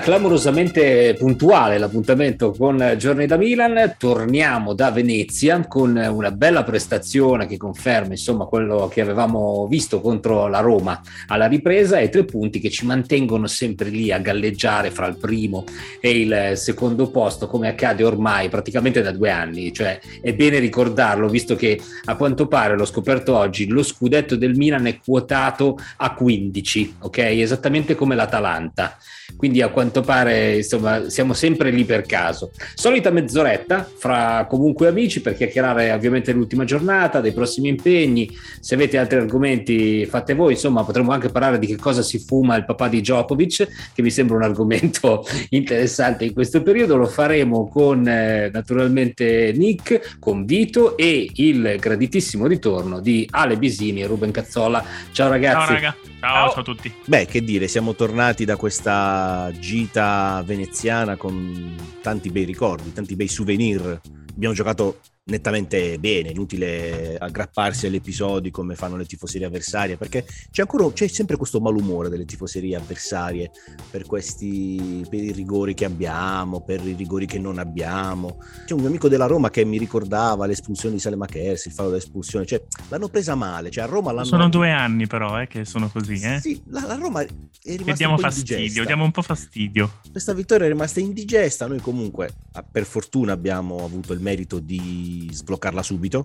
Clamorosamente puntuale l'appuntamento con Giorni da Milan. Torniamo da Venezia con una bella prestazione che conferma insomma quello che avevamo visto contro la Roma alla ripresa e tre punti che ci mantengono sempre lì a galleggiare fra il primo e il secondo posto, come accade ormai praticamente da due anni. Cioè è bene ricordarlo, visto che a quanto pare l'ho scoperto oggi, lo scudetto del Milan è quotato a 15, ok? Esattamente come l'Atalanta. Quindi a quanto pare insomma siamo sempre lì per caso. Solita mezz'oretta fra comunque amici per chiacchierare ovviamente l'ultima giornata, dei prossimi impegni. Se avete altri argomenti fate voi, insomma potremmo anche parlare di che cosa si fuma il papà di Djokovic, che mi sembra un argomento interessante in questo periodo. Lo faremo con eh, naturalmente Nick, con Vito e il graditissimo ritorno di Ale Bisini e Ruben Cazzola. Ciao ragazzi. Ciao raga. Ciao, ciao a tutti. Beh, che dire, siamo tornati da questa gita veneziana con tanti bei ricordi, tanti bei souvenir. Abbiamo giocato nettamente bene, inutile aggrapparsi agli episodi come fanno le tifoserie avversarie, perché c'è ancora c'è sempre questo malumore delle tifoserie avversarie per questi per i rigori che abbiamo, per i rigori che non abbiamo. C'è un mio amico della Roma che mi ricordava l'espulsione di Salema Kers, il fallo dell'espulsione, cioè l'hanno presa male, cioè a Roma l'hanno Sono due anni però, eh, che sono così, eh. Sì, la, la Roma è rimasta diamo fastidio, indigesta. diamo un po' fastidio. Questa vittoria è rimasta indigesta, noi comunque per fortuna abbiamo avuto il merito di sbloccarla subito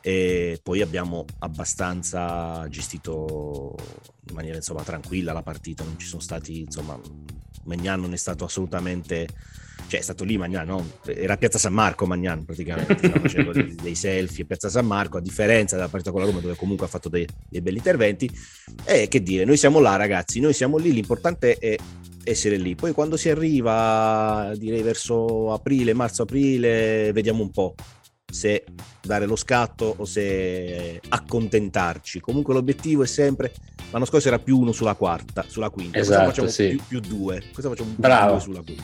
e poi abbiamo abbastanza gestito in maniera insomma tranquilla la partita, non ci sono stati insomma Magnan non è stato assolutamente cioè è stato lì Magnan, no? era Piazza San Marco Magnan praticamente, stava facendo dei, selfie a Piazza San Marco, a differenza della partita con la Roma dove comunque ha fatto dei, dei belli interventi e che dire, noi siamo là ragazzi, noi siamo lì, l'importante è essere lì. Poi quando si arriva, direi verso aprile, marzo-aprile, vediamo un po' se dare lo scatto o se accontentarci. Comunque l'obiettivo è sempre l'anno scorso era più uno sulla quarta, sulla quinta, esatto, facciamo sì. più, più, due, questa facciamo più Bravo. due sulla quinta.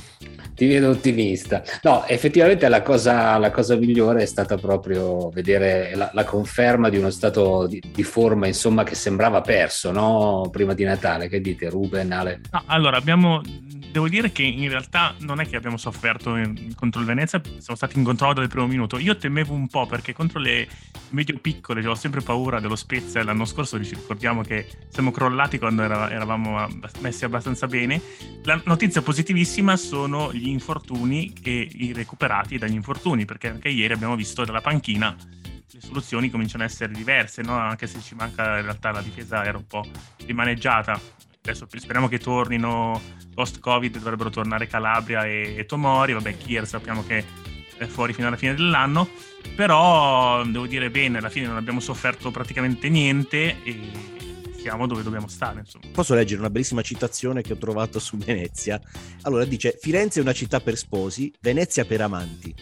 Ti vedo ottimista. No, effettivamente la cosa, la cosa migliore è stata proprio vedere la, la conferma di uno stato di, di, forma, insomma, che sembrava perso, no? Prima di Natale. Che dite, Ruben, Ale? No, allora, abbiamo devo dire che in realtà non è che abbiamo sofferto in, contro il Venezia, siamo stati in controllo dal primo minuto. Io temevo un po' perché contro le medio piccole avevo sempre paura dello Spezia. L'anno scorso ci ricordiamo che siamo crollati quando era, eravamo messi abbastanza bene. La notizia positivissima sono gli infortuni e i recuperati dagli infortuni, perché anche ieri abbiamo visto dalla panchina le soluzioni cominciano ad essere diverse, no? anche se ci manca in realtà la difesa era un po' rimaneggiata adesso speriamo che tornino post-Covid, dovrebbero tornare Calabria e, e Tomori, vabbè Kier sappiamo che fuori fino alla fine dell'anno, però devo dire bene, alla fine non abbiamo sofferto praticamente niente e siamo dove dobbiamo stare. Insomma. Posso leggere una bellissima citazione che ho trovato su Venezia? Allora dice, Firenze è una città per sposi, Venezia per amanti.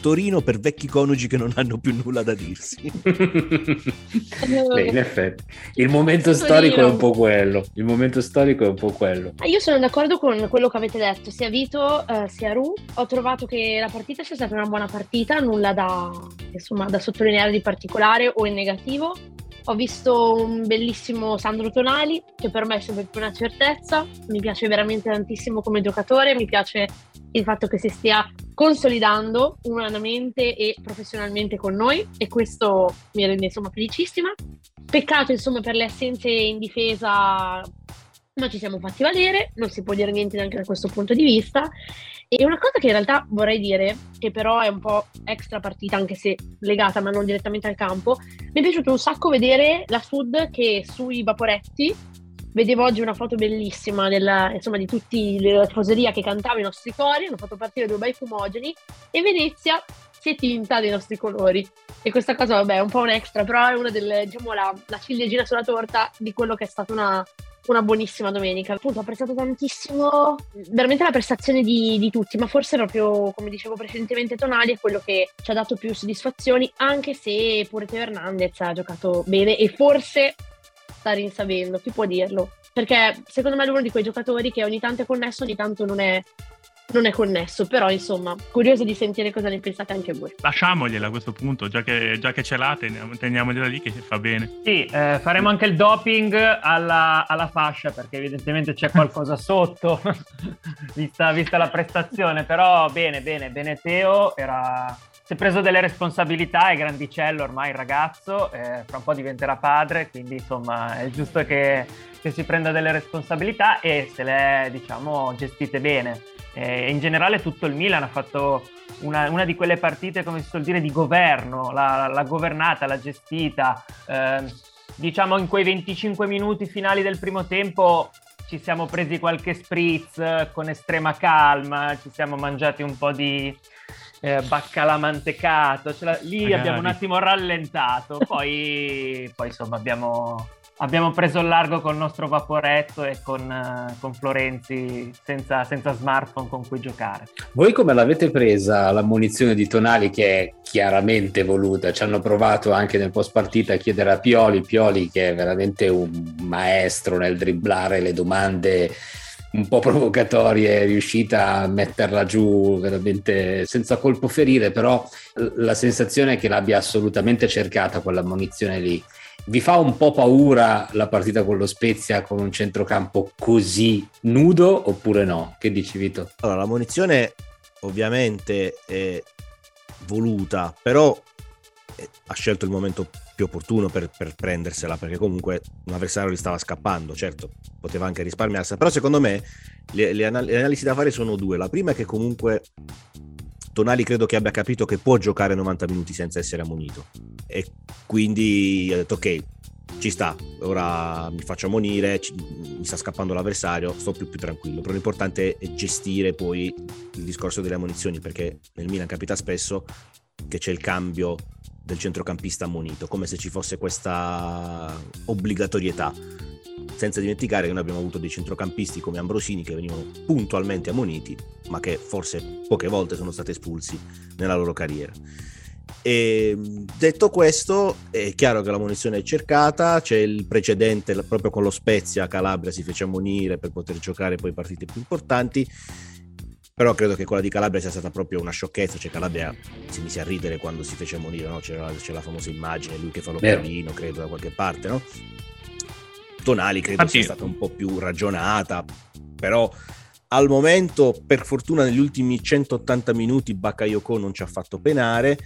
Torino per vecchi coniugi che non hanno più nulla da dirsi. Beh, in effetti, il momento storico è un po' quello. Il momento storico è un po' quello. Ah, io sono d'accordo con quello che avete detto, sia Vito eh, sia Ru. Ho trovato che la partita sia stata una buona partita, nulla da, insomma, da sottolineare di particolare o in negativo. Ho visto un bellissimo Sandro Tonali, che per me è sempre più una certezza. Mi piace veramente tantissimo come giocatore, mi piace il fatto che si stia consolidando umanamente e professionalmente con noi e questo mi rende insomma felicissima. Peccato insomma per le assenze in difesa ma ci siamo fatti valere, non si può dire niente neanche da questo punto di vista. E una cosa che in realtà vorrei dire, che però è un po' extra partita, anche se legata ma non direttamente al campo, mi è piaciuto un sacco vedere la Sud che sui vaporetti, vedevo oggi una foto bellissima della, insomma, di tutti le tifoseria che cantavano i nostri cori, hanno fatto partire due bei fumogeni e Venezia si è tinta dei nostri colori. E questa cosa, vabbè, è un po' un extra, però è una delle, diciamo, la, la ciliegina sulla torta di quello che è stata una, una buonissima domenica. Appunto, ho apprezzato tantissimo veramente la prestazione di, di, tutti, ma forse proprio, come dicevo precedentemente, Tonali è quello che ci ha dato più soddisfazioni, anche se pure Teo Hernandez ha giocato bene e forse sta rinsavendo, chi può dirlo? Perché secondo me è uno di quei giocatori che ogni tanto è connesso, ogni tanto non è, non è connesso, però insomma, curioso di sentire cosa ne pensate anche voi. Lasciamogliela a questo punto, già che, già che ce l'ha, teniamo, teniamogliela lì che fa bene. Sì, eh, faremo anche il doping alla, alla, fascia perché evidentemente c'è qualcosa sotto, vista, vista, la prestazione, però bene, bene, bene Teo, era... si è preso delle responsabilità, è grandicello ormai il ragazzo, eh, fra un po' diventerà padre, quindi insomma è giusto che, che si prenda delle responsabilità e se le diciamo gestite bene eh, in generale tutto il Milan ha fatto una, una, di quelle partite, come si suol dire, di governo, l'ha governata, l'ha gestita. Eh, diciamo in quei 25 minuti finali del primo tempo ci siamo presi qualche spritz con estrema calma, ci siamo mangiati un po' di eh, baccalà mantecato, lì Magari. abbiamo un attimo rallentato, poi, poi insomma abbiamo abbiamo preso il largo con il nostro vaporetto e con, uh, con Florenzi senza, senza, smartphone con cui giocare. Voi come l'avete presa la munizione di Tonali che è chiaramente voluta? Ci hanno provato anche nel post partita a chiedere a Pioli, Pioli che è veramente un maestro nel dribblare le domande un po' provocatorie, è riuscita a metterla giù veramente senza colpo ferire, però la sensazione è che l'abbia assolutamente cercata quella munizione lì vi fa un po' paura la partita con lo Spezia con un centrocampo così nudo oppure no? Che dici Vito? Allora, la munizione ovviamente è voluta, però ha scelto il momento più opportuno per, per, prendersela perché comunque un avversario gli stava scappando certo poteva anche risparmiarsela però secondo me le, le, anal- le analisi da fare sono due. La prima è che comunque Tonali credo che abbia capito che può giocare 90 minuti senza essere ammonito. E quindi ha detto ok ci sta, ora mi faccio ammonire, mi sta scappando l'avversario, sto più, più tranquillo, però l'importante è gestire poi il discorso delle ammunizioni perché nel Milan capita spesso che c'è il cambio del centrocampista ammonito, come se ci fosse questa obbligatorietà senza dimenticare che noi abbiamo avuto dei centrocampisti come Ambrosini che venivano puntualmente ammoniti, ma che forse poche volte sono stati espulsi nella loro carriera. E detto questo, è chiaro che la munizione è cercata, c'è il precedente proprio con lo Spezia, Calabria si fece ammonire per poter giocare poi partite più importanti, però credo che quella di Calabria sia stata proprio una sciocchezza, cioè Calabria si mise a ridere quando si fece ammonire, no? c'era, c'è la famosa immagine, lui che fa l'occhiolino, credo da qualche parte, no? Tonali credo Infatti... sia stata un po' più ragionata, però al momento, per fortuna, negli ultimi 180 minuti Bakayoko non ci ha fatto penare.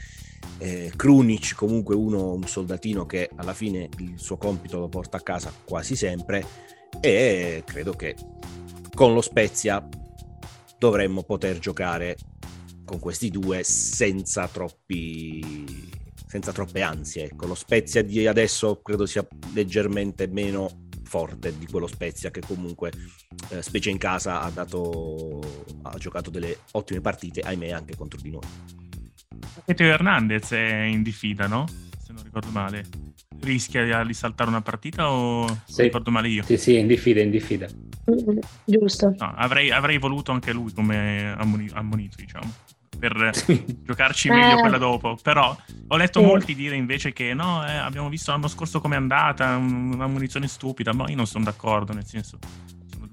Eh, Krunic comunque uno, un soldatino che alla fine il suo compito lo porta a casa quasi sempre e credo che con lo Spezia dovremmo poter giocare con questi due senza troppi senza troppe ansie ecco lo Spezia di adesso credo sia leggermente meno forte di quello Spezia che comunque eh, specie in casa ha, dato, ha giocato delle ottime partite, ahimè anche contro di noi. E Teo Hernandez è in diffida, no? Se non ricordo male. Rischia di saltare una partita o sì. ricordo male io? Sì, sì, in diffida, in diffida. Mm, giusto. No, avrei, avrei, voluto anche lui come ammonito, diciamo per giocarci meglio eh. quella dopo. Però ho letto eh. molti dire invece che no, eh, abbiamo visto l'anno scorso com'è andata, una munizione stupida, ma io non sono d'accordo, nel senso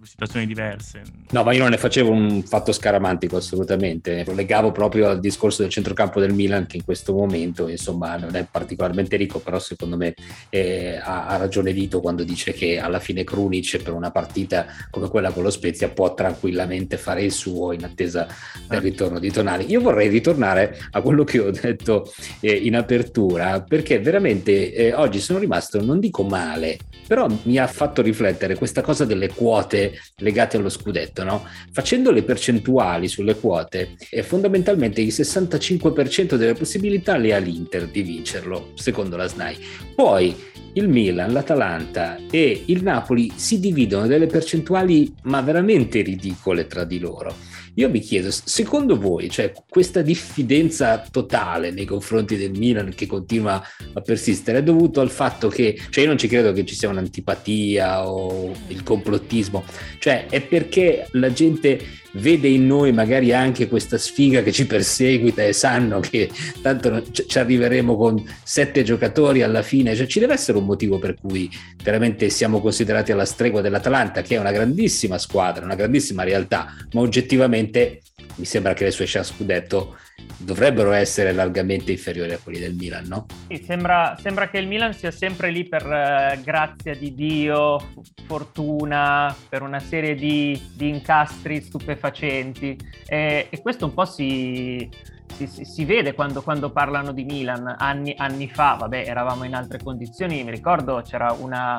situazioni diverse. No, ma io non ne facevo un fatto scaramantico assolutamente, lo legavo proprio al discorso del centrocampo del Milan che in questo momento insomma non è particolarmente ricco, però secondo me eh, ha, ha, ragione Vito quando dice che alla fine Krunic per una partita come quella con lo Spezia può tranquillamente fare il suo in attesa del ritorno di Tonali. Io vorrei ritornare a quello che ho detto eh, in apertura perché veramente eh, oggi sono rimasto, non dico male, però mi ha fatto riflettere questa cosa delle quote legate allo scudetto, no? Facendo le percentuali sulle quote, fondamentalmente il 65% delle possibilità le ha l'Inter di vincerlo, secondo la SNAI. Poi il Milan, l'Atalanta e il Napoli si dividono delle percentuali ma veramente ridicole tra di loro. Io mi chiedo, secondo voi, cioè, questa diffidenza totale nei confronti del Milan che continua a persistere è dovuto al fatto che, cioè io non ci credo che ci sia un'antipatia o il complottismo, cioè è perché la gente vede in noi magari anche questa sfiga che ci perseguita e sanno che tanto ci arriveremo con sette giocatori alla fine, cioè ci deve essere un motivo per cui veramente siamo considerati alla stregua dell'Atalanta, che è una grandissima squadra, una grandissima realtà, ma oggettivamente mi sembra che le sue chance scudetto dovrebbero essere largamente inferiori a quelli del Milan, no? Sì, sembra, sembra che il Milan sia sempre lì per eh, grazia di Dio, fortuna, per una serie di, di incastri stupefacenti e, e, questo un po' si, si, si vede quando, quando, parlano di Milan. Anni, anni fa, vabbè, eravamo in altre condizioni, mi ricordo c'era una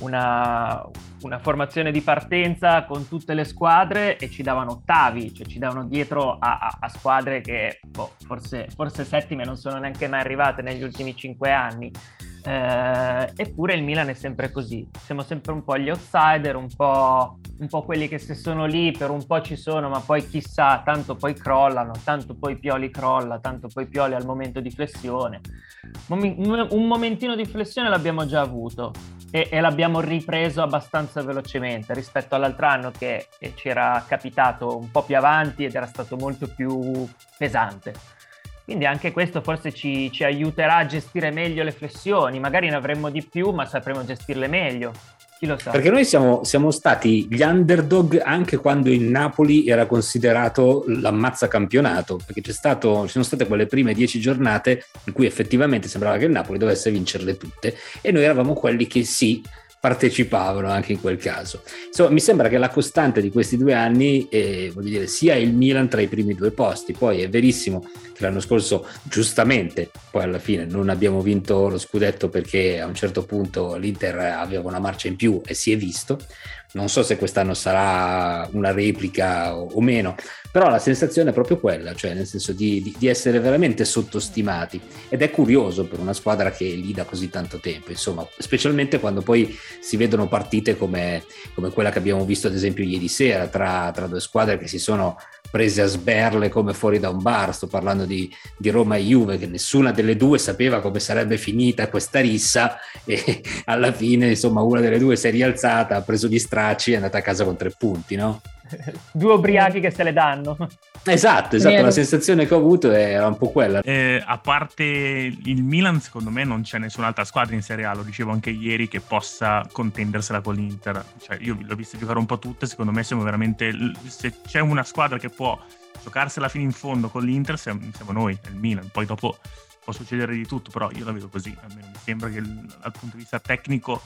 una, una, formazione di partenza con tutte le squadre e ci davano ottavi, cioè ci davano dietro a, a, a squadre che boh, forse, forse settime non sono neanche mai arrivate negli ultimi cinque anni. Eh, eppure il Milan è sempre così, siamo sempre un po' gli outsider, un po', un po', quelli che se sono lì per un po' ci sono, ma poi chissà, tanto poi crollano, tanto poi Pioli crolla, tanto poi Pioli al momento di flessione. Un momentino di flessione l'abbiamo già avuto e, e l'abbiamo ripreso abbastanza velocemente rispetto all'altro anno che, ci era capitato un po' più avanti ed era stato molto più pesante. Quindi anche questo forse ci, ci, aiuterà a gestire meglio le flessioni, magari ne avremmo di più, ma sapremo gestirle meglio. Chi lo sa? Perché noi siamo, siamo stati gli underdog anche quando il Napoli era considerato l'ammazza campionato, perché stato, ci sono state quelle prime dieci giornate in cui effettivamente sembrava che il Napoli dovesse vincerle tutte e noi eravamo quelli che sì, partecipavano anche in quel caso. Insomma, mi sembra che la costante di questi due anni eh, dire, sia il Milan tra i primi due posti. Poi è verissimo che l'anno scorso, giustamente, poi alla fine non abbiamo vinto lo scudetto perché a un certo punto l'Inter aveva una marcia in più e si è visto. Non so se quest'anno sarà una replica o, o meno, però la sensazione è proprio quella, cioè nel senso di, di, di, essere veramente sottostimati. Ed è curioso per una squadra che è lì da così tanto tempo, insomma, specialmente quando poi si vedono partite come, come quella che abbiamo visto ad esempio ieri sera tra, tra due squadre che si sono prese a sberle come fuori da un bar, sto parlando di, di, Roma e Juve, che nessuna delle due sapeva come sarebbe finita questa rissa e alla fine insomma una delle due si è rialzata, ha preso gli stracci e è andata a casa con tre punti, no? Due ubriachi che se le danno. Esatto, esatto, la sensazione che ho avuto era un po' quella. Eh, a parte il Milan, secondo me non c'è nessun'altra squadra in Serie A, lo dicevo anche ieri, che possa contendersela con l'Inter. Cioè, io l'ho vista giocare un po' tutte, secondo me siamo veramente... Se c'è una squadra che può giocarsela fino in fondo con l'Inter, siamo, siamo noi, il Milan. Poi dopo può succedere di tutto, però io la vedo così, almeno mi sembra che dal punto di vista tecnico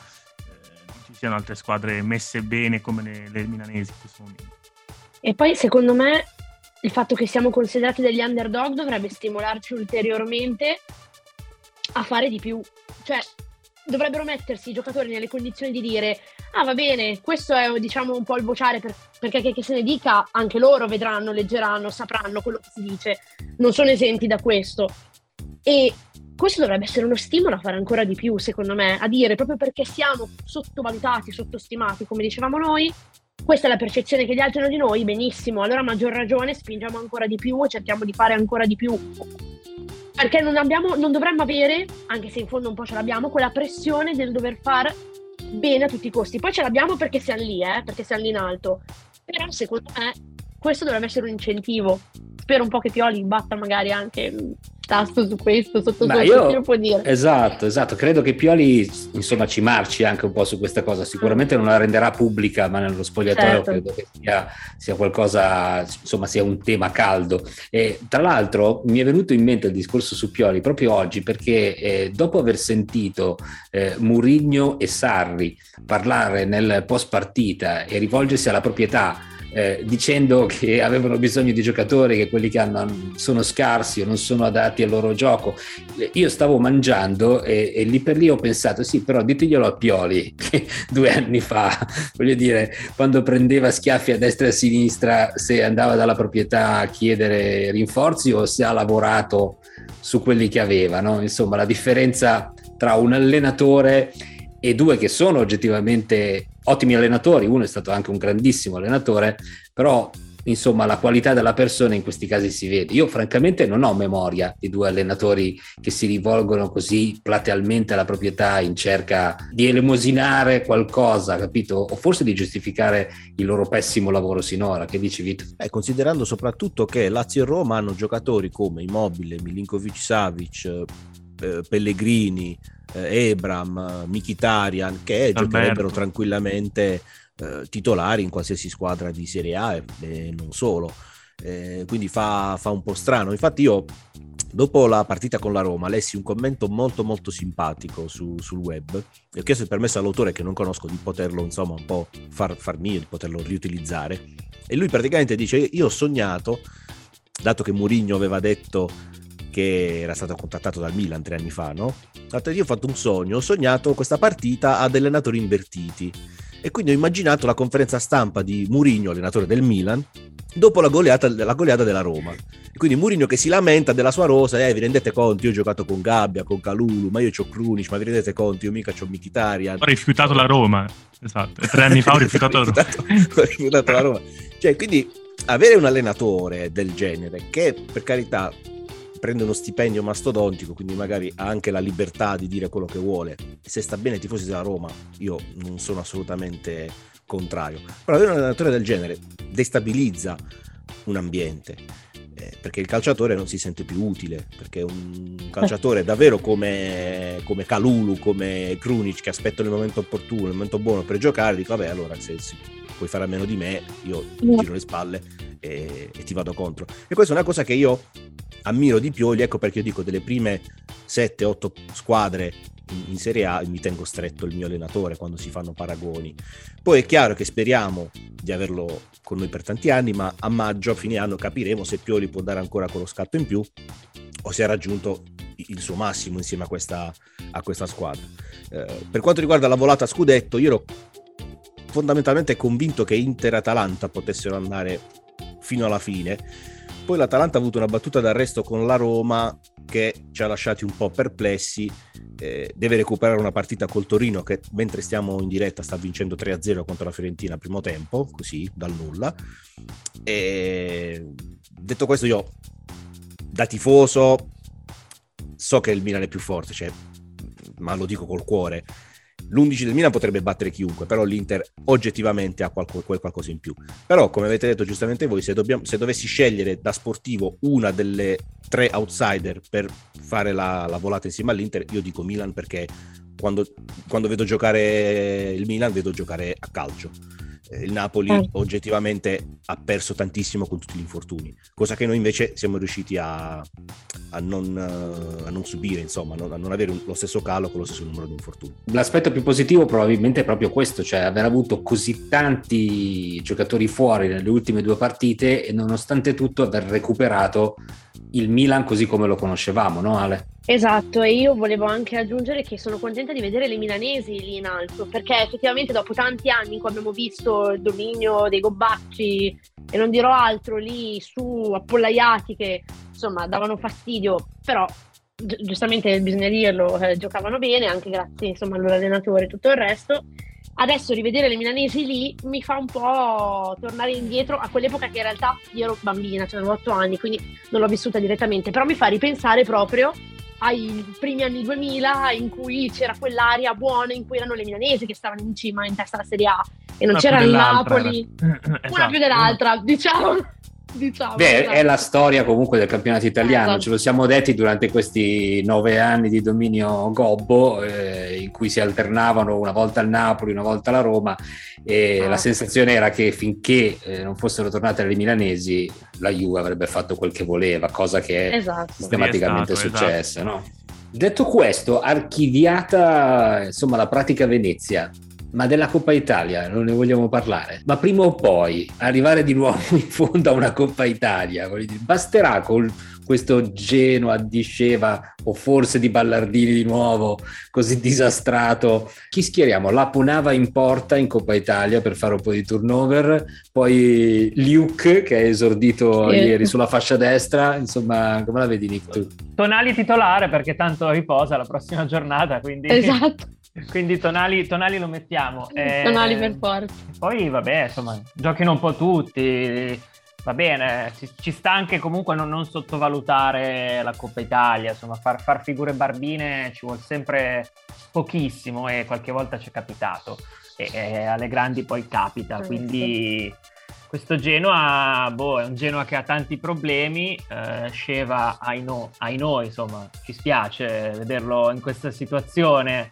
ci siano altre squadre messe bene come le, le milanesi in questo momento. E poi secondo me il fatto che siamo considerati degli underdog dovrebbe stimolarci ulteriormente a fare di più. Cioè, dovrebbero mettersi i giocatori nelle condizioni di dire ah va bene, questo è diciamo un po' il vociare per, perché che, che, se ne dica anche loro vedranno, leggeranno, sapranno quello che si dice, non sono esenti da questo. E questo dovrebbe essere uno stimolo a fare ancora di più, secondo me, a dire proprio perché siamo sottovalutati, sottostimati, come dicevamo noi, questa è la percezione che gli altri hanno di noi, benissimo, allora a maggior ragione spingiamo ancora di più e cerchiamo di fare ancora di più. Perché non, abbiamo, non dovremmo avere, anche se in fondo un po' ce l'abbiamo, quella pressione del dover fare bene a tutti i costi. Poi ce l'abbiamo perché siamo lì, eh, perché siamo lì in alto. Però secondo me questo dovrebbe essere un incentivo. Spero un po' che Pioli batta magari anche tasto su questo, sotto Ma sotto, io- può dire? Esatto, esatto. Credo che Pioli insomma ci marci anche un po' su questa cosa. Sicuramente non la renderà pubblica, ma nello spogliatoio Certo. credo che sia, sia qualcosa, insomma, sia un tema caldo. E tra l'altro mi è venuto in mente il discorso su Pioli proprio oggi perché eh, dopo aver sentito eh, Murigno e Sarri parlare nel post partita e rivolgersi alla proprietà eh, dicendo che avevano bisogno di giocatori che quelli che hanno sono scarsi o non sono adatti al loro gioco. Eh, Io stavo mangiando e, e lì per lì ho pensato, sì, però diteglielo a Pioli, che due anni fa, voglio dire, quando prendeva schiaffi a destra e a sinistra, se andava dalla proprietà a chiedere rinforzi o se ha lavorato su quelli che aveva, no? Insomma, la differenza tra un allenatore e due che sono oggettivamente ottimi allenatori, uno è stato anche un grandissimo allenatore, però insomma la qualità della persona in questi casi si vede. Io francamente non ho memoria di due allenatori che si rivolgono così platealmente alla proprietà in cerca di elemosinare qualcosa, capito? O forse di giustificare il loro pessimo lavoro sinora. Che dici Vito? Eh, considerando soprattutto che Lazio e Roma hanno giocatori come Immobile, Milinkovic Savic, eh, Pellegrini, eh, Ebram, Mkhitaryan, che giocherebbero tranquillamente eh, titolari in qualsiasi squadra di Serie A e, e non solo. Eh, quindi fa, fa un po' strano. Infatti io dopo la partita con la Roma lessi un commento molto molto simpatico su- sul web e ho chiesto il permesso all'autore che non conosco di poterlo insomma un po' far, far mio, di poterlo riutilizzare e lui praticamente dice io ho sognato dato che Mourinho aveva detto che era stato contattato dal Milan tre anni fa no? Detto, io ho fatto un sogno ho sognato questa partita ad allenatori invertiti e quindi ho immaginato la conferenza stampa di Mourinho allenatore del Milan dopo la goleata, la goleata della Roma e quindi Mourinho che si lamenta della sua rosa, eh, vi rendete conto, io ho giocato con Gabbia, con Calulu, ma io ho Krunic, ma vi rendete conto, io mica ho Mkhitaryan. Ho rifiutato la Roma, esatto, tre anni fa ho rifiutato la Roma. ho rifiutato la Roma. Cioè, quindi avere un allenatore del genere che per carità prende uno stipendio mastodontico, quindi magari ha anche la libertà di dire quello che vuole. Se sta bene ai tifosi della Roma, io non sono assolutamente contrario. Però avere un allenatore del genere destabilizza un ambiente eh, perché il calciatore non si sente più utile perché un calciatore davvero come, come Calulu, come Krunic che aspettano il momento opportuno, il momento buono per giocare, dico vabbè allora se, se puoi fare a meno di me io ti giro le spalle e, e ti vado contro e questa è una cosa che io ammiro di Pioli, ecco perché io dico delle prime 7-8 squadre in, Serie A mi tengo stretto il mio allenatore quando si fanno paragoni. Poi è chiaro che speriamo di averlo con noi per tanti anni, ma a maggio, a fine anno, capiremo se Pioli può dare ancora quello scatto in più o se ha raggiunto il suo massimo insieme a questa, a questa squadra. Eh, per quanto riguarda la volata scudetto, io ero fondamentalmente convinto che Inter e Atalanta potessero andare fino alla fine. Poi l'Atalanta ha avuto una battuta d'arresto con la Roma che ci ha lasciati un po' perplessi. Eh, deve recuperare una partita col Torino che mentre stiamo in diretta sta vincendo 3-0 contro la Fiorentina al primo tempo, così dal nulla. E detto questo, io da tifoso so che il Milan è più forte, cioè, ma lo dico col cuore. L'11 del Milan potrebbe battere chiunque, però l'Inter oggettivamente ha qualco, qualcosa in più. Però, come avete detto giustamente voi, se, dobbiamo, se dovessi scegliere da sportivo una delle tre outsider per fare la, la volata insieme all'Inter, io dico Milan perché quando, quando vedo giocare il Milan vedo giocare a calcio. Eh, Il Napoli Eh. oggettivamente ha perso tantissimo con tutti gli infortuni, cosa che noi invece siamo riusciti a, a non, eh, a non subire, insomma, a non, a non avere un- lo stesso calo con lo stesso numero di infortuni. L'aspetto più positivo probabilmente è proprio questo, cioè aver avuto così tanti giocatori fuori nelle ultime due partite e nonostante tutto aver recuperato il Milan così come lo conoscevamo, no Ale? Esatto, e io volevo anche aggiungere che sono contenta di vedere le milanesi lì in alto, perché effettivamente dopo tanti anni in cui abbiamo visto il dominio dei Gobbacci e non dirò altro lì su appollaiati che insomma davano fastidio, però gi- giustamente bisogna dirlo, eh, giocavano bene anche grazie insomma al loro allenatore e tutto il resto. Adesso rivedere le milanesi lì mi fa un po' tornare indietro a quell'epoca che in realtà io ero bambina, cioè avevo 8 anni, quindi non l'ho vissuta direttamente, però mi fa ripensare proprio ai primi anni 2000 in cui c'era quell'area buona in cui erano le milanesi che stavano in cima in testa alla Serie A e non Una c'era il Napoli era- una Esatto. più dell'altra diciamo diciamo. Beh, esatto. è la storia comunque del campionato italiano, Esatto. ce lo siamo detti durante questi nove anni di dominio Gobbo, eh, in cui si alternavano una volta il Napoli, una volta la Roma, e Ah. la sensazione era che finché eh, non fossero tornate le milanesi, la Juve avrebbe fatto quel che voleva, cosa che è Esatto. sistematicamente Sì, è stato, successa. esatto. no? Detto questo, archiviata insomma la pratica Venezia. Ma della Coppa Italia non ne vogliamo parlare. Ma prima o poi arrivare di nuovo in fondo a una Coppa Italia, basterà con questo Genoa di Sceva o forse di Ballardini di nuovo, così disastrato. Chi schieriamo? La Punava in porta in Coppa Italia per fare un po' di turnover, poi Luke che è esordito Sì. ieri sulla fascia destra, insomma, come la vedi Nick tu? Tonali titolare perché tanto riposa la prossima giornata, quindi, Esatto, quindi tonali, tonali lo mettiamo. Eh, tonali per forza. Poi vabbè, insomma, giochino un po' tutti. Va bene, ci, ci sta anche comunque non, non sottovalutare la Coppa Italia, insomma, far, far figure barbine ci vuole sempre pochissimo e qualche volta ci è capitato e, e alle grandi poi capita, Certo. quindi questo Genoa, boh, è un Genoa che ha tanti problemi, eh, Sceva ai, no- ai noi, insomma, ci spiace vederlo in questa situazione,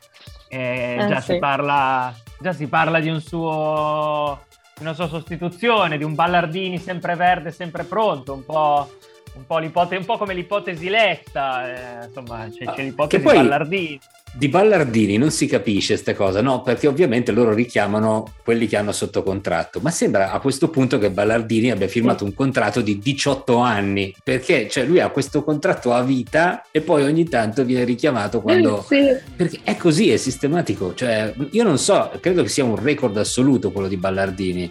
Eh, Eh, già, sì. si parla, già si parla di un suo di una sua sostituzione, di un Ballardini sempre verde, sempre pronto, un po', un po', un po' come l'ipotesi Letta, eh, insomma c'è, c'è Ah, l'ipotesi poi- Ballardini. Di Ballardini non si capisce queste cose, no? Perché ovviamente loro richiamano quelli che hanno sotto contratto, ma sembra a questo punto che Ballardini abbia firmato un contratto di 18 anni, perché cioè, lui ha questo contratto a vita e poi ogni tanto viene richiamato quando... Sì. Perché è così, è sistematico, cioè io non so, credo che sia un record assoluto quello di Ballardini,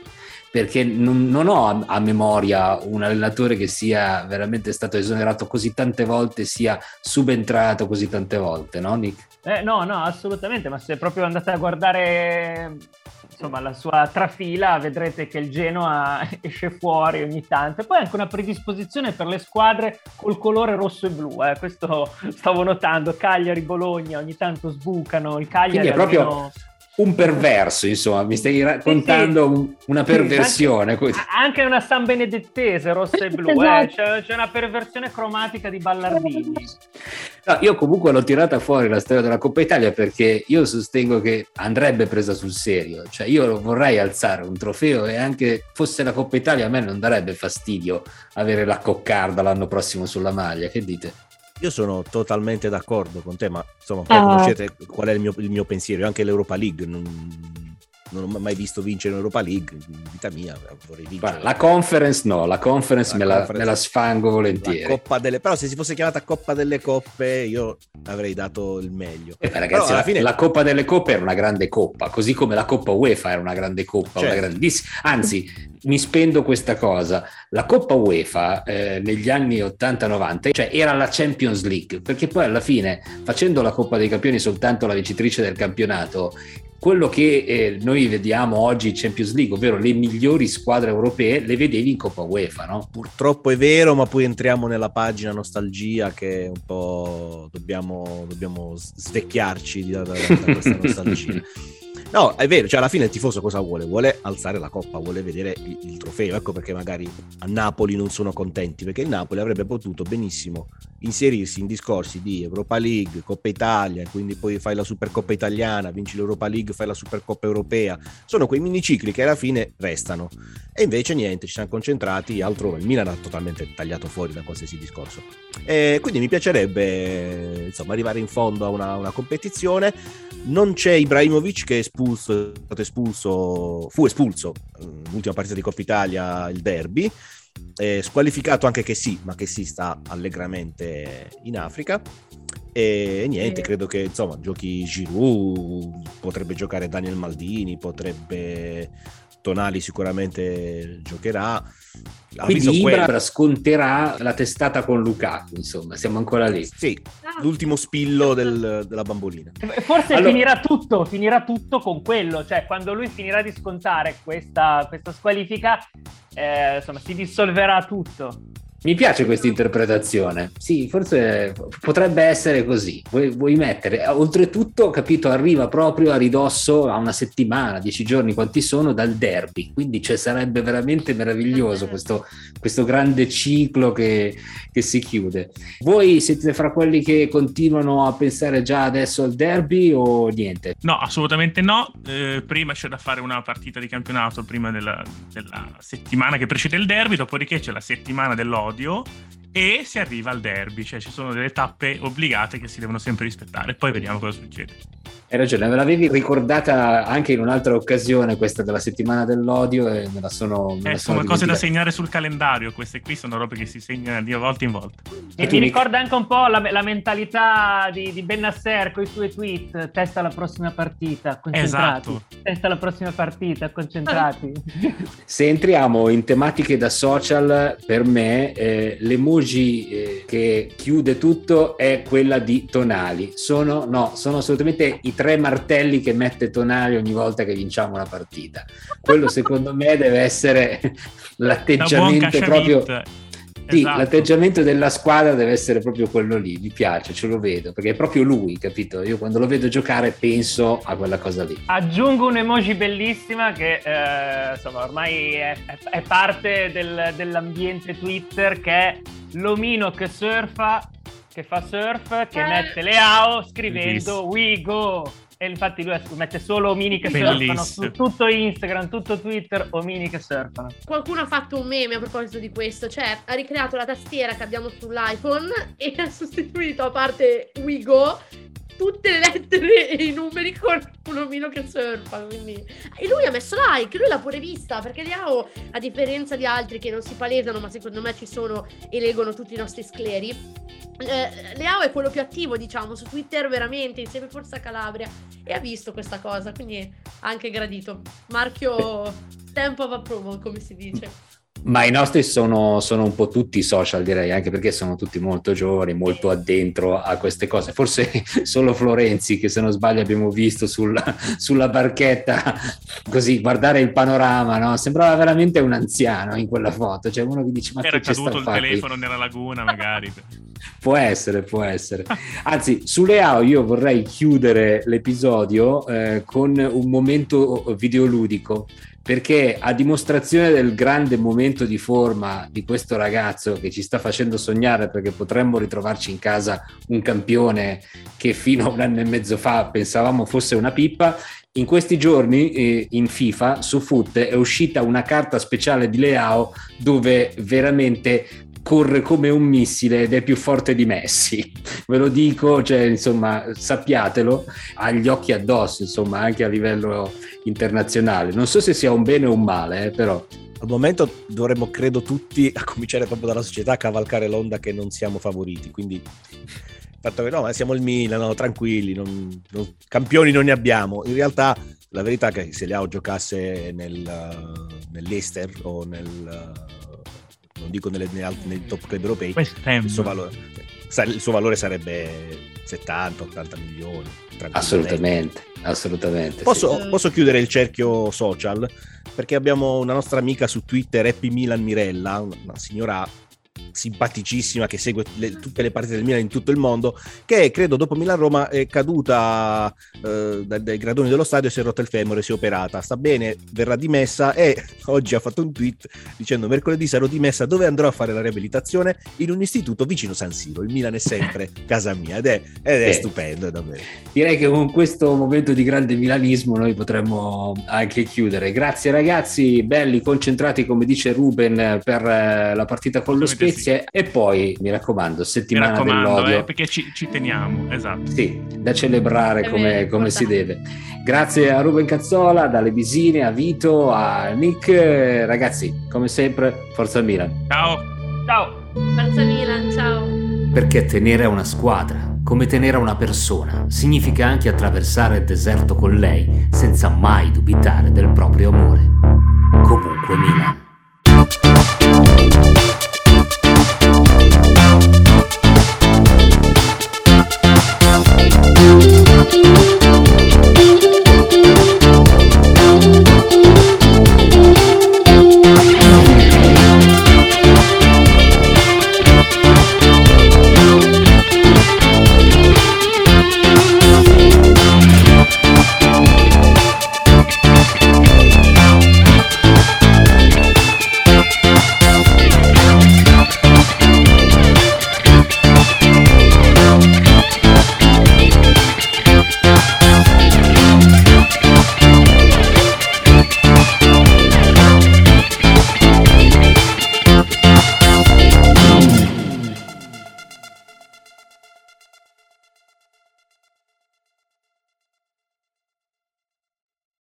perché non, non ho a, a memoria un allenatore che sia veramente stato esonerato così tante volte, sia subentrato così tante volte, no Nick? Eh, no, no, assolutamente, ma se proprio andate a guardare insomma, la sua trafila, vedrete che il Genoa esce fuori ogni tanto. E poi anche una predisposizione per le squadre col colore rosso e blu. eh. Questo stavo notando. Cagliari, Bologna ogni tanto sbucano. Il Cagliari Quindi è proprio almeno- un perverso, insomma, mi stai raccontando una Sì, perversione. anche, anche una San Benedettese rossa e blu, Esatto. eh. c'è, c'è una perversione cromatica di Ballardini. No, io comunque l'ho tirata fuori la storia della Coppa Italia perché io sostengo che andrebbe presa sul serio, cioè io vorrei alzare un trofeo e anche fosse la Coppa Italia a me non darebbe fastidio avere la coccarda l'anno prossimo sulla maglia, che dite? Io sono totalmente d'accordo con te, ma insomma, Ah. conoscete qual è il mio, il mio pensiero. Anche l'Europa League non, non ho mai visto vincere l'Europa League in vita mia, vorrei vincere. La conference no, la conference, La me, la, conference. me la sfango La volentieri. Coppa delle... Però se si fosse chiamata Coppa delle Coppe io avrei dato il meglio. Eh, Però ragazzi, alla la, fine la Coppa delle Coppe era una grande coppa, così come la Coppa UEFA era una grande coppa. una Certo. grandiss- Anzi, mi spendo questa cosa. La Coppa UEFA eh, negli anni 80-90 cioè, era la Champions League, perché poi alla fine, facendo la Coppa dei Campioni soltanto la vincitrice del campionato, quello che eh, noi vediamo oggi in Champions League, ovvero le migliori squadre europee, le vedevi in Coppa UEFA, no? purtroppo è vero, ma poi entriamo nella pagina nostalgia che un po' dobbiamo, dobbiamo svecchiarci da, da- da questa nostalgia. No, è vero, cioè alla fine il tifoso cosa vuole? Vuole alzare la coppa, vuole vedere il, il trofeo. Ecco perché magari a Napoli non sono contenti, perché il Napoli avrebbe potuto benissimo inserirsi in discorsi di Europa League, Coppa Italia, quindi poi fai la Supercoppa italiana, vinci l'Europa League, fai la Supercoppa europea. Sono quei minicicli che alla fine restano. E invece niente, ci siamo concentrati altrove. Il Milan ha totalmente tagliato fuori da qualsiasi discorso. E quindi mi piacerebbe insomma arrivare in fondo a una, una competizione. Non c'è Ibrahimovic che è espulso, è stato espulso, fu espulso eh, l'ultima partita di Coppa Italia, il derby. Eh, squalificato anche che sì, ma che sì sta allegramente in Africa. E niente, credo che insomma giochi Giroud, potrebbe giocare Daniel Maldini, potrebbe Tonali sicuramente giocherà. Quindi Ibra sconterà la testata con Lukaku, insomma, siamo ancora lì. Sì, l'ultimo spillo del- della bambolina. E Forse Allora- finirà tutto, finirà tutto con quello, cioè quando lui finirà di scontare questa, questa squalifica, eh, insomma, si dissolverà tutto. Mi piace questa interpretazione. Sì, forse potrebbe essere così. Vuoi, vuoi mettere, oltretutto, capito, arriva proprio a ridosso a una settimana, dieci giorni, quanti sono, dal derby. Quindi cioè, sarebbe veramente meraviglioso questo, questo grande ciclo che, che, si chiude. Voi siete fra quelli che continuano a pensare già adesso al derby o niente? No, assolutamente no. Eh, prima c'è da fare una partita di campionato prima della, della settimana che precede il derby, dopodiché c'è la settimana dell'Odio episodio e si arriva al derby, cioè ci sono delle tappe obbligate che si devono sempre rispettare. Poi vediamo cosa succede. Hai ragione, me l'avevi ricordata anche in un'altra occasione, questa della settimana dell'odio, e me la sono. Me eh, sono cose da segnare sul calendario. Queste qui sono robe che si segnano di volta in volta. E mi ricorda anche un po' la, la mentalità di, di Ben Nasser con i suoi tweet: testa la prossima partita, concentrati. Esatto. Testa la prossima partita, concentrati. Se entriamo in tematiche da social, per me eh, l'emoji eh, che chiude tutto è quella di Tonali. Sono, no, sono assolutamente i tre martelli che mette Tonali ogni volta che vinciamo una partita. Quello secondo me deve essere l'atteggiamento proprio... Sì, esatto. l'atteggiamento della squadra deve essere proprio quello lì, mi piace, ce lo vedo, perché è proprio lui, capito? Io quando lo vedo giocare penso a quella cosa lì. Aggiungo un'emoji bellissima che eh, insomma ormai è, è parte del, dell'ambiente Twitter che è l'omino che surfa che fa surf, che eh. mette le AO scrivendo We Go. E infatti lui mette solo omini che Bellissimo. surfano su tutto Instagram, tutto Twitter, omini che surfano. Qualcuno ha fatto un meme a proposito di questo, cioè ha ricreato la tastiera che abbiamo sull'iPhone e ha sostituito a parte We Go tutte le lettere e i numeri con un omino che surfa. Quindi... E lui ha messo like, lui l'ha pure vista, perché Liao, a differenza di altri che non si palesano, ma secondo me ci sono e leggono tutti i nostri scleri, eh, Leao è quello più attivo, diciamo, su Twitter veramente, insieme forse a Calabria, e ha visto questa cosa, quindi ha anche gradito. Marchio tempo of approval, come si dice. Ma i nostri sono, sono, un po' tutti social, direi, anche perché sono tutti molto giovani, molto addentro a queste cose. Forse solo Florenzi, che se non sbaglio abbiamo visto sul, sulla barchetta, così guardare il panorama, no? sembrava veramente un anziano in quella foto. Cioè uno che dice: Ma era che caduto il telefono qui? nella laguna, magari. può essere, può essere. Anzi, su Leao io vorrei chiudere l'episodio eh, con un momento videoludico perché a dimostrazione del grande momento di forma di questo ragazzo che ci sta facendo sognare perché potremmo ritrovarci in casa un campione che fino a un anno e mezzo fa pensavamo fosse una pippa, in questi giorni eh, in FIFA su Foot è uscita una carta speciale di Leao dove veramente corre come un missile ed è più forte di Messi. Ve lo dico, cioè, insomma, sappiatelo, ha gli occhi addosso, insomma, anche a livello internazionale. Non so se sia un bene o un male, eh, però al momento dovremmo, credo tutti, a cominciare proprio dalla società, cavalcare l'onda che non siamo favoriti. Quindi il fatto che no, ma siamo il Milan, no, tranquilli, non, non, campioni non ne abbiamo. In realtà la verità è che se Leao giocasse nel, nell'Ester o nel non dico nelle, nei top club europei, il suo, valore, il suo valore sarebbe 70-80 milioni. Assolutamente, assolutamente. Posso, sì. posso, chiudere il cerchio social? Perché abbiamo una nostra amica su Twitter, Happy Milan Mirella, una signora simpaticissima che segue le, tutte le partite del Milan in tutto il mondo, che credo dopo Milan-Roma è caduta eh, dai, dai, gradoni dello stadio, si è rotta il femore, si è operata, sta bene, verrà dimessa e oggi ha fatto un tweet dicendo mercoledì sarò dimessa, dove andrò a fare la riabilitazione? In un istituto vicino San Siro, il Milan è sempre casa mia ed è, ed è stupendo davvero. Direi che con questo momento di grande milanismo noi potremmo anche chiudere. Grazie ragazzi, belli, concentrati come dice Ruben per eh, la partita con lo Spezia notizie e poi mi raccomando, settimana mi raccomando, dell'odio. Eh, perché ci, ci, teniamo, esatto. Sì, da celebrare come, come si deve. Grazie a Ruben Cazzola, dalle Bisine, a Vito, a Nick. Ragazzi, come sempre, Forza Milan. Ciao. Ciao. Forza Milan, ciao. Perché tenere a una squadra, come tenere a una persona, significa anche attraversare il deserto con lei senza mai dubitare del proprio amore. Comunque Milan.